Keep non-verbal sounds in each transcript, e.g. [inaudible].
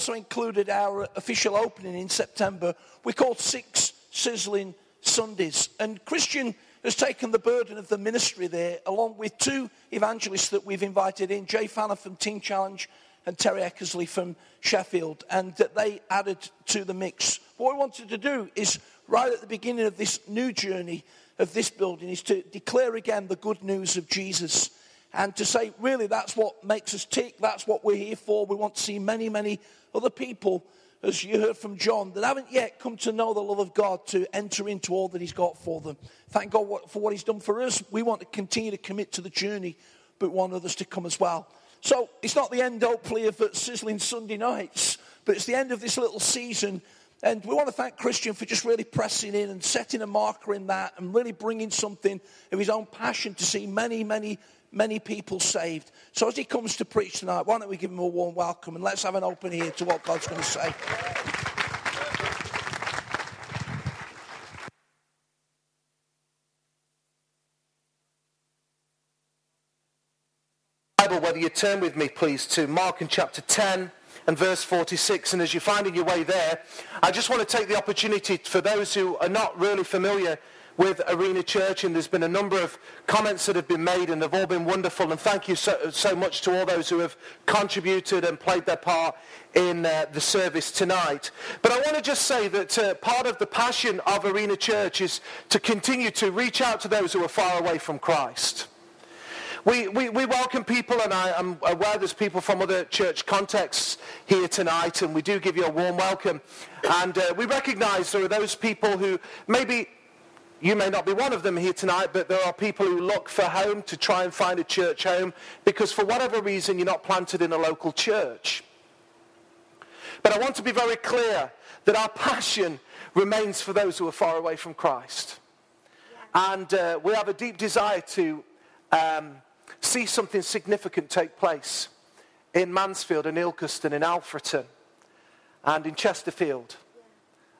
also included our official opening in September. We called Six Sizzling Sundays. And Kristian has taken the burden of the ministry there, along with two evangelists that we've invited in Jay Fanner from Teen Challenge and Terry Eckersley from Sheffield, and that they added to the mix. What we wanted to do is, right at the beginning of this new journey of this building, is to declare again the good news of Jesus and to say, really, that's what makes us tick, that's what we're here for. We want to see many, many other people, as you heard from John, that haven't yet come to know the love of God to enter into all that He's got for them. Thank God for what He's done for us. We want to continue to commit to the journey, but want others to come as well. So it's not the end, hopefully, of uh, sizzling Sunday nights, but it's the end of this little season. And we want to thank Kristian for just really pressing in and setting a marker in that and really bringing something of his own passion to see many, many many people saved. So as he comes to preach tonight, why don't we give him a warm welcome and let's have an open ear to what God's going to say. Bible, whether you turn with me, please, to Mark in chapter 10 and verse 46. And as you're finding your way there, I just want to take the opportunity for those who are not really familiar with Arena Church, and there's been a number of comments that have been made, and they've all been wonderful. And thank you so, so much to all those who have contributed and played their part in uh, the service tonight. But I want to just say that uh, part of the passion of Arena Church is to continue to reach out to those who are far away from Christ. We, we, we, welcome people, and I am aware there's people from other church contexts here tonight, and we do give you a warm welcome. And uh, we recognize there are those people who maybe you may not be one of them here tonight, but there are people who look for home to try and find a church home because for whatever reason you're not planted in a local church. But I want to be very clear that our passion remains for those who are far away from Christ. And uh, we have a deep desire to um, see something significant take place in Mansfield and Ilkeston, in Alfreton, and in Chesterfield,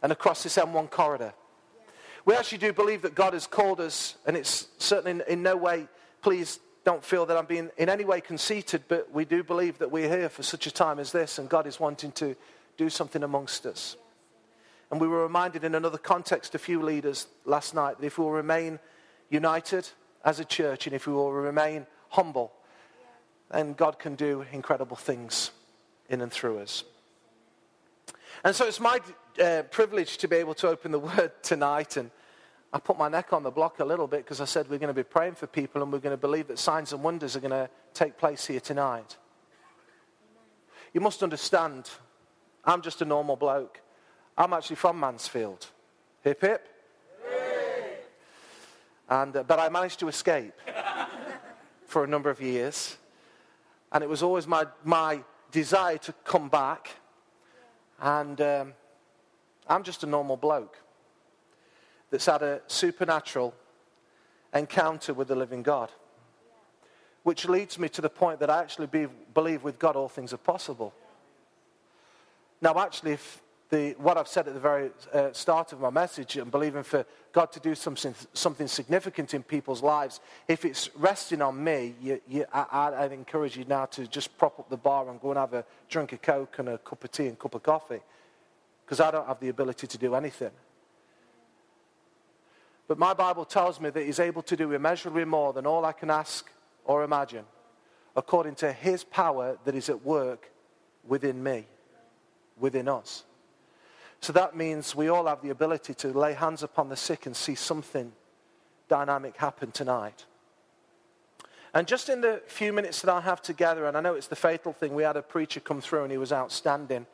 and across this M1 corridor. We actually do believe that God has called us, and it's certainly in, in no way, please don't feel that I'm being in any way conceited, but we do believe that we're here for such a time as this, and God is wanting to do something amongst us. And we were reminded in another context, a few leaders last night, that if we will remain united as a church and if we will remain humble, then God can do incredible things in and through us. And so it's my uh, privilege to be able to open the [laughs] word tonight. And I put my neck on the block a little bit because I said we're going to be praying for people and we're going to believe that signs and wonders are going to take place here tonight. You must understand, I'm just a normal bloke. I'm actually from Mansfield. Hip hip. And, uh, but I managed to escape [laughs] for a number of years. And it was always my, my desire to come back. And um, I'm just a normal bloke that's had a supernatural encounter with the living God. Which leads me to the point that I actually be, believe with God all things are possible. Now, actually, if the, what I've said at the very uh, start of my message and believing for God to do something, something significant in people's lives, if it's resting on me, you, you, I, I'd encourage you now to just prop up the bar and go and have a drink of Coke and a cup of tea and a cup of coffee because I don't have the ability to do anything. But my Bible tells me that He's able to do immeasurably more than all I can ask or imagine, according to His power that is at work within me, within us. So that means we all have the ability to lay hands upon the sick and see something dynamic happen tonight. And just in the few minutes that I have together, and I know it's the fatal thing, we had a preacher come through and he was outstanding.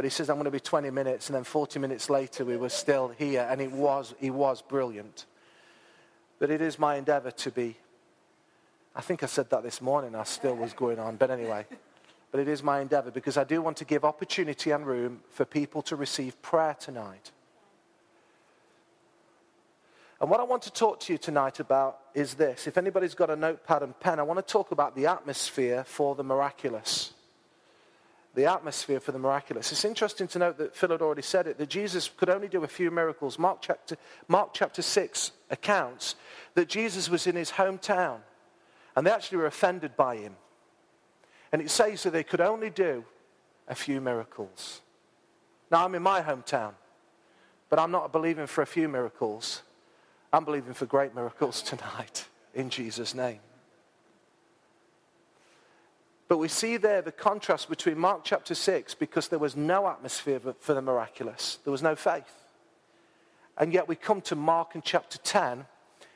But he says, I'm going to be 20 minutes. And then 40 minutes later, we were still here. And it was, he was brilliant. But it is my endeavor to be, I think I said that this morning. I still was going on. But anyway, but it is my endeavor because I do want to give opportunity and room for people to receive prayer tonight. And what I want to talk to you tonight about is this. If anybody's got a notepad and pen, I want to talk about the atmosphere for the miraculous the atmosphere for the miraculous. It's interesting to note that Phil had already said it, that Jesus could only do a few miracles. Mark chapter, Mark chapter 6 accounts that Jesus was in his hometown and they actually were offended by him. And it says that they could only do a few miracles. Now, I'm in my hometown, but I'm not believing for a few miracles. I'm believing for great miracles [laughs] tonight in Jesus' name. But we see there the contrast between Mark chapter 6 because there was no atmosphere for the miraculous, there was no faith. And yet we come to Mark in chapter 10,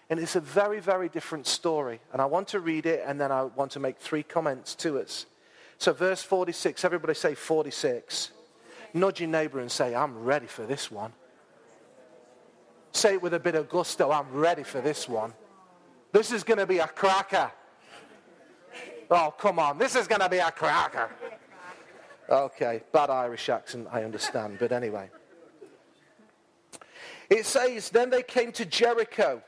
and it's a very, very different story. And I want to read it, and then I want to make three comments to us. So, verse 46, everybody say 46. Nudge your neighbor and say, I'm ready for this one. Say it with a bit of gusto, I'm ready for this one. This is going to be a cracker. Oh, come on. This is going to be a cracker. Okay, bad Irish accent, I understand. But anyway. It says, Then they came to Jericho.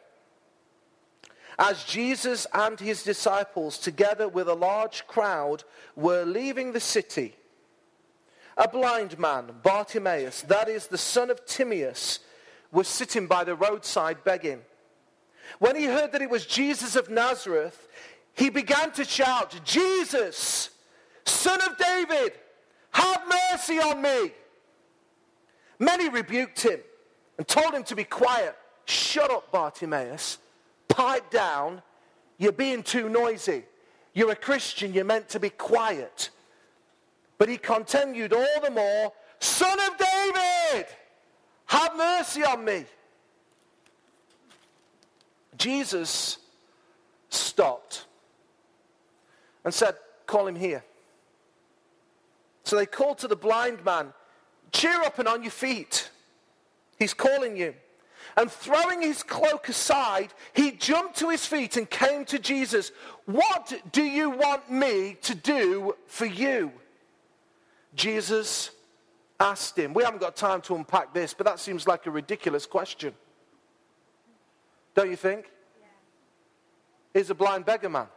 As Jesus and his disciples, together with a large crowd, were leaving the city, a blind man, Bartimaeus, that is the son of Timaeus, was sitting by the roadside begging. When he heard that it was Jesus of Nazareth, he began to shout, Jesus, son of David, have mercy on me. Many rebuked him and told him to be quiet. Shut up, Bartimaeus. Pipe down. You're being too noisy. You're a Christian. You're meant to be quiet. But he continued all the more, Son of David, have mercy on me. Jesus stopped and said, Call him here. So they called to the blind man, Cheer up and on your feet. He's calling you. And throwing his cloak aside, he jumped to his feet and came to Jesus. What do you want me to do for you? Jesus asked him. We haven't got time to unpack this, but that seems like a ridiculous question. Don't you think? He's a blind beggar man.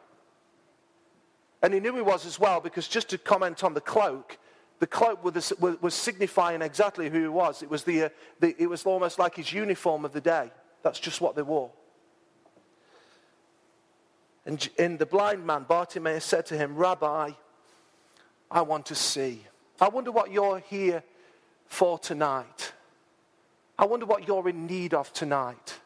And he knew he was as well because just to comment on the cloak, the cloak was, was signifying exactly who he was. It was, the, uh, the, it was almost like his uniform of the day. That's just what they wore. And, and the blind man, Bartimaeus, said to him, Rabbi, I want to see. I wonder what you're here for tonight. I wonder what you're in need of tonight.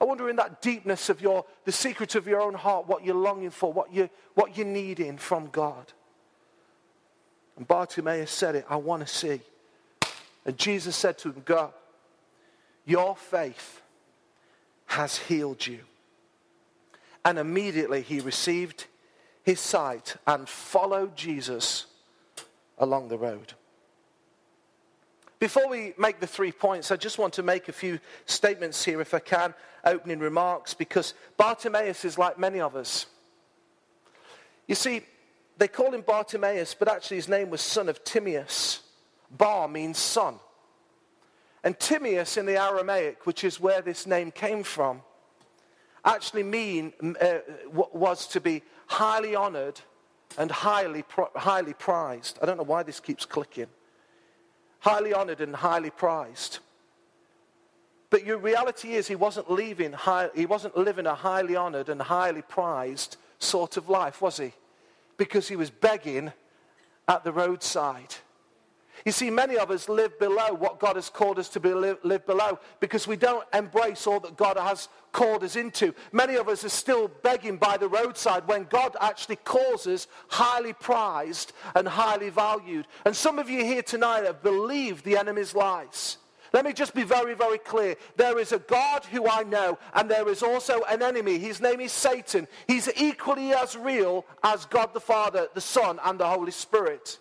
I wonder in that deepness of your, the secret of your own heart, what you're longing for, what, you, what you're needing from God. And Bartimaeus said it, I want to see. And Jesus said to him, Go. Your faith has healed you. And immediately he received his sight and followed Jesus along the road. Before we make the three points, I just want to make a few statements here, if I can, opening remarks, because Bartimaeus is like many of us. You see, they call him Bartimaeus, but actually his name was son of Timaeus. Bar means son. And Timaeus in the Aramaic, which is where this name came from, actually mean uh, was to be highly honored and highly, highly prized. I don't know why this keeps clicking. Highly honored and highly prized. But your reality is he wasn't, leaving high, he wasn't living a highly honored and highly prized sort of life, was he? because he was begging at the roadside. You see, many of us live below what God has called us to be, live, live, below because we don't embrace all that God has called us into. Many of us are still begging by the roadside when God actually calls us highly prized and highly valued. And some of you here tonight have believed the enemy's lies. Let me just be very, very clear. There is a God who I know, and there is also an enemy. His name is Satan. He's equally as real as God the Father, the Son, and the Holy Spirit.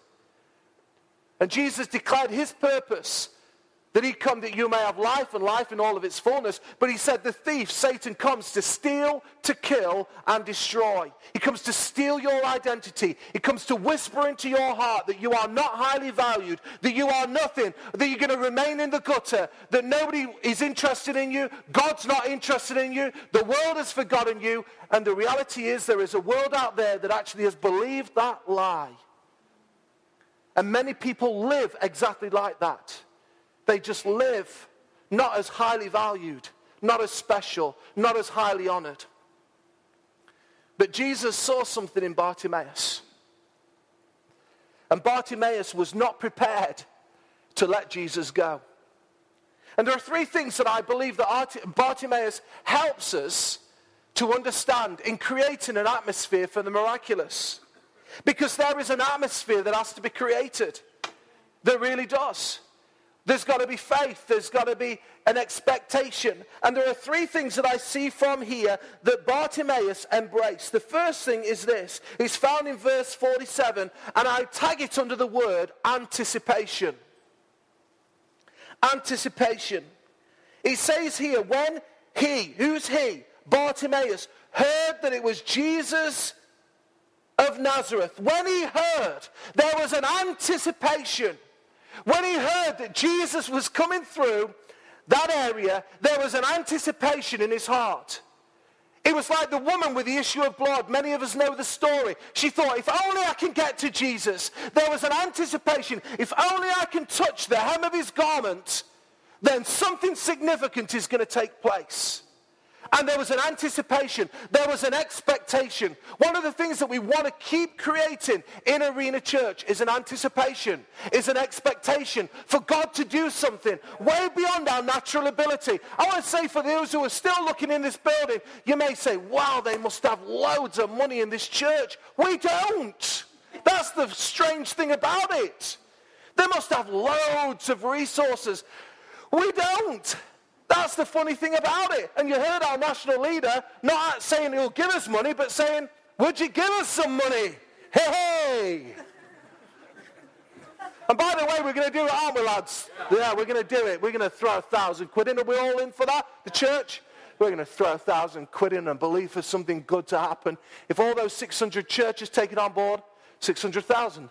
And Jesus declared his purpose that he come that you may have life and life in all of its fullness. But he said the thief, Satan, comes to steal, to kill, and destroy. He comes to steal your identity. He comes to whisper into your heart that you are not highly valued, that you are nothing, that you're going to remain in the gutter, that nobody is interested in you, God's not interested in you, the world has forgotten you. And the reality is there is a world out there that actually has believed that lie. And many people live exactly like that. They just live not as highly valued, not as special, not as highly honored. But Jesus saw something in Bartimaeus. And Bartimaeus was not prepared to let Jesus go. And there are three things that I believe that Bartimaeus helps us to understand in creating an atmosphere for the miraculous. Because there is an atmosphere that has to be created. There really does. There's got to be faith. There's got to be an expectation. And there are three things that I see from here that Bartimaeus embraced. The first thing is this. It's found in verse 47, and I tag it under the word anticipation. Anticipation. It says here, when he, who's he? Bartimaeus heard that it was Jesus of Nazareth. When he heard, there was an anticipation. When he heard that Jesus was coming through that area, there was an anticipation in his heart. It was like the woman with the issue of blood. Many of us know the story. She thought, if only I can get to Jesus. There was an anticipation. If only I can touch the hem of his garment, then something significant is going to take place. And there was an anticipation. There was an expectation. One of the things that we want to keep creating in Arena Church is an anticipation, is an expectation for God to do something way beyond our natural ability. I want to say for those who are still looking in this building, you may say, wow, they must have loads of money in this church. We don't. That's the strange thing about it. They must have loads of resources. We don't. That's the funny thing about it. And you heard our national leader not saying he'll give us money, but saying, would you give us some money? Hey, hey. And by the way, we're going to do it, aren't we, lads? Yeah, we're going to do it. We're going to throw a thousand quid in. Are we all in for that? The church? We're going to throw a thousand quid in and believe for something good to happen. If all those 600 churches take it on board, 600,000.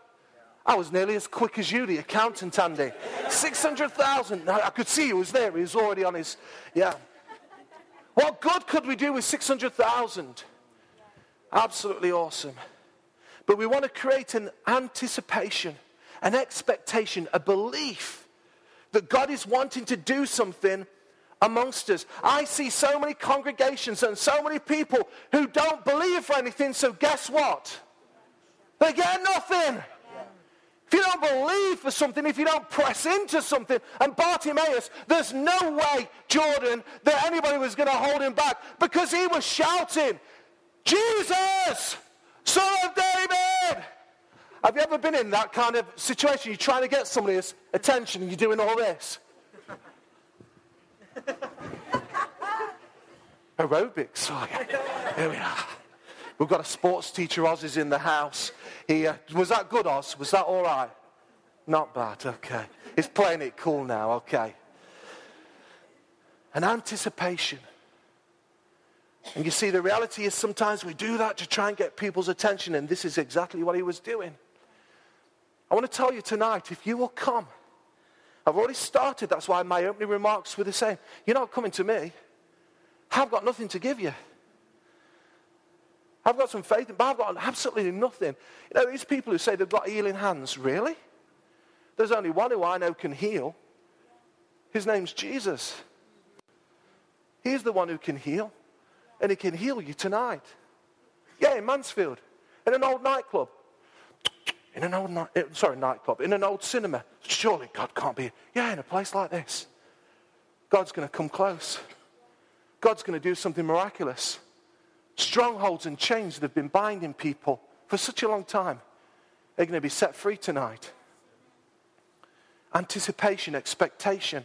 I was nearly as quick as you, the accountant, Andy. 600,000. I could see he was there. He was already on his, yeah. What good could we do with 600,000? Absolutely awesome. But we want to create an anticipation, an expectation, a belief that God is wanting to do something amongst us. I see so many congregations and so many people who don't believe for anything, so guess what? They get nothing. If you don't believe for something, if you don't press into something, and Bartimaeus, there's no way, Jordan, that anybody was going to hold him back because he was shouting, Jesus, son of David. Have you ever been in that kind of situation? You're trying to get somebody's attention and you're doing all this. [laughs] Aerobics. Oh. Here we are. We've got a sports teacher, Oz, is in the house. He, uh, was that good, Oz? Was that all right? Not bad, okay. He's playing it cool now, okay. An anticipation. And you see, the reality is sometimes we do that to try and get people's attention, and this is exactly what he was doing. I want to tell you tonight, if you will come, I've already started, that's why my opening remarks were the same. You're not coming to me. I've got nothing to give you. I've got some faith, but I've got absolutely nothing. You know, these people who say they've got healing hands, really? There's only one who I know can heal. His name's Jesus. He's the one who can heal. And he can heal you tonight. Yeah, in Mansfield, in an old nightclub. In an old night, eh, sorry, nightclub, in an old cinema. Surely God can't be. Yeah, in a place like this. God's going to come close. God's going to do something miraculous strongholds and chains that have been binding people for such a long time, they're going to be set free tonight. Anticipation, expectation.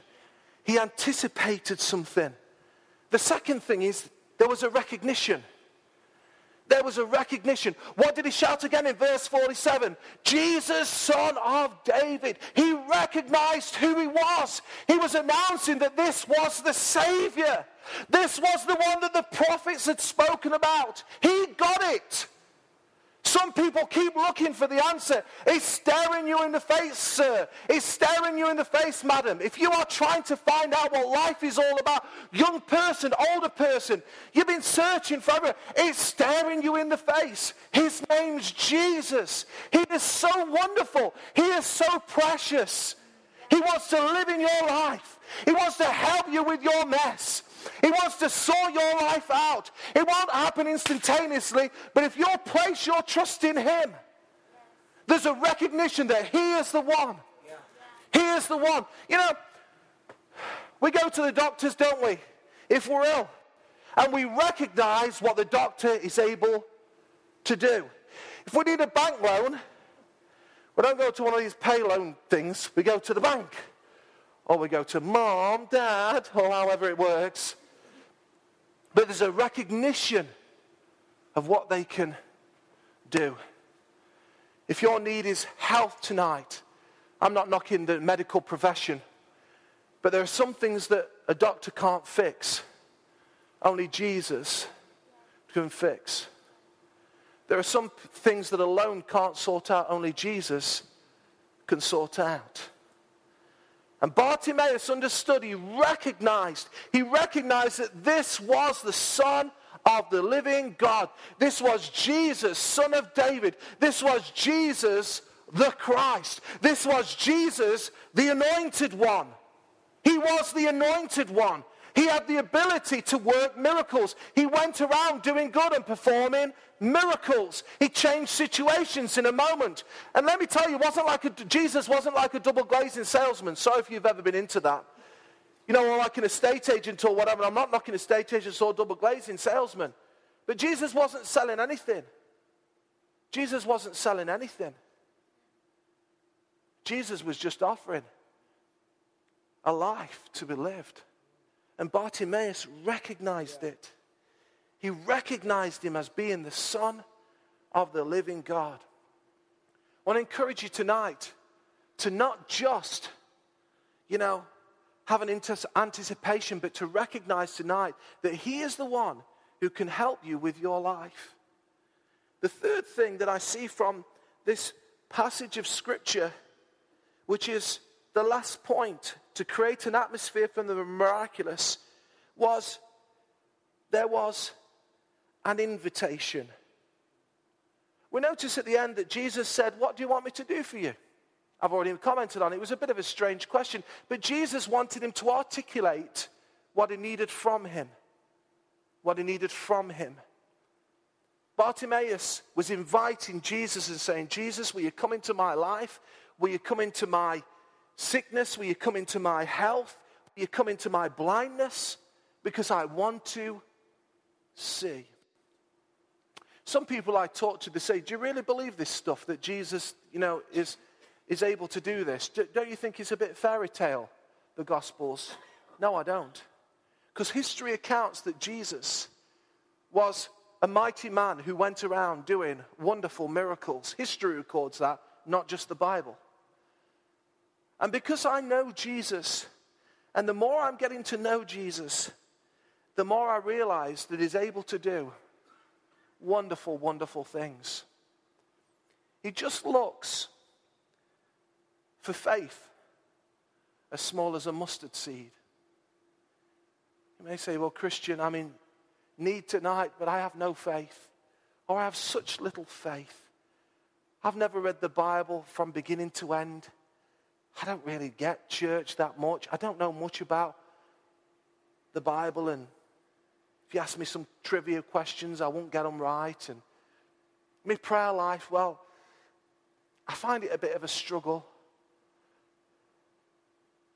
He anticipated something. The second thing is there was a recognition. There was a recognition. What did he shout again in verse 47? Jesus, son of David. He recognized who he was. He was announcing that this was the Savior. This was the one that the prophets had spoken about. He got it. Some people keep looking for the answer. It's staring you in the face, sir. It's staring you in the face, madam. If you are trying to find out what life is all about, young person, older person, you've been searching forever. It's staring you in the face. His name's Jesus. He is so wonderful. He is so precious. He wants to live in your life. He wants to help you with your mess. He wants to sort your life out. It won't happen instantaneously, but if you place your trust in Him, There's a recognition that He is the one. He is the one. You know, we go to the doctors, don't we, if we're ill, and we recognize what the doctor is able to do. If we need a bank loan, we don't go to one of these pay loan things, we go to the bank. Or we go to mom, dad, or however it works. But there's a recognition of what they can do. If your need is health tonight, I'm not knocking the medical profession, but there are some things that a doctor can't fix. Only Jesus can fix. There are some things that alone can't sort out, only Jesus can sort out. And Bartimaeus understood, he recognized, he recognized that this was the Son of the living God. This was Jesus, Son of David. This was Jesus, the Christ. This was Jesus, the anointed one. He was the anointed one. He had the ability to work miracles. He went around doing good and performing miracles. He changed situations in a moment. And let me tell you, wasn't like a, Jesus wasn't like a double glazing salesman. Sorry if you've ever been into that. You know, or like an estate agent or whatever. I'm not knocking estate agents or double glazing salesmen. But Jesus wasn't selling anything. Jesus wasn't selling anything. Jesus was just offering a life to be lived. And Bartimaeus recognized it. He recognized him as being the Son of the living God. I want to encourage you tonight to not just, you know, have an anticipation, but to recognize tonight that He is the one who can help you with your life. The third thing that I see from this passage of Scripture, which is the last point to create an atmosphere for the miraculous, was there was an invitation. We notice at the end that Jesus said, What do you want me to do for you? I've already commented on it. It was a bit of a strange question, but Jesus wanted him to articulate what he needed from him. What he needed from him. Bartimaeus was inviting Jesus and saying, Jesus, will you come into my life? Will you come into my sickness? Will you come into my health? Will you come into my blindness? Because I want to see. Some people I talk to, they say, Do you really believe this stuff that Jesus, you know, is, is able to do this? Don't you think it's a bit fairy tale, the Gospels? No, I don't. Because history accounts that Jesus was a mighty man who went around doing wonderful miracles. History records that, not just the Bible. And because I know Jesus, and the more I'm getting to know Jesus, the more I realize that He's able to do wonderful, wonderful things. He just looks for faith as small as a mustard seed. You may say, well, Kristian, I'm in need tonight, but I have no faith. Or I have such little faith. I've never read the Bible from beginning to end. I don't really get church that much. I don't know much about the Bible and if you ask me some trivia questions, I won't get them right. And my prayer life, well, I find it a bit of a struggle.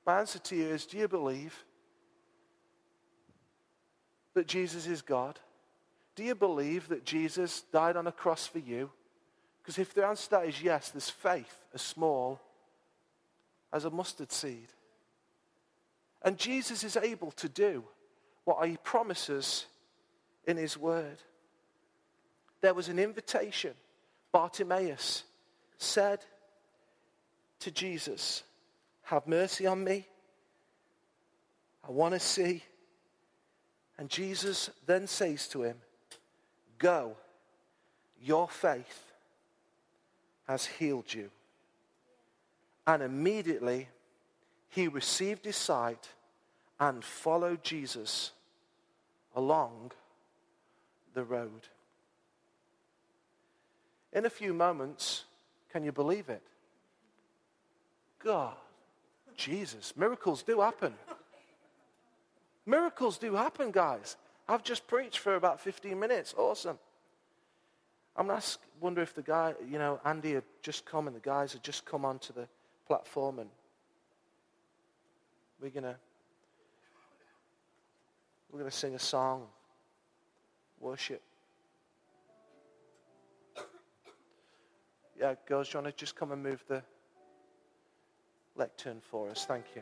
My answer to you is do you believe that Jesus is God? Do you believe that Jesus died on a cross for you? Because if the answer to that is yes, there's faith as small as a mustard seed. And Jesus is able to do what he promises in his word. There was an invitation. Bartimaeus said to Jesus, Have mercy on me. I want to see. And Jesus then says to him, Go, your faith has healed you. And immediately he received his sight and followed Jesus along the road. In a few moments, can you believe it? God, Jesus, miracles do happen. Miracles do happen, guys. I've just preached for about 15 minutes. Awesome. I'm ask, wonder if the guy, you know, Andy had just come and the guys had just come onto the platform and we're gonna we're gonna sing a song, worship. Yeah, girls, do you want to just come and move the lectern for us? Thank you.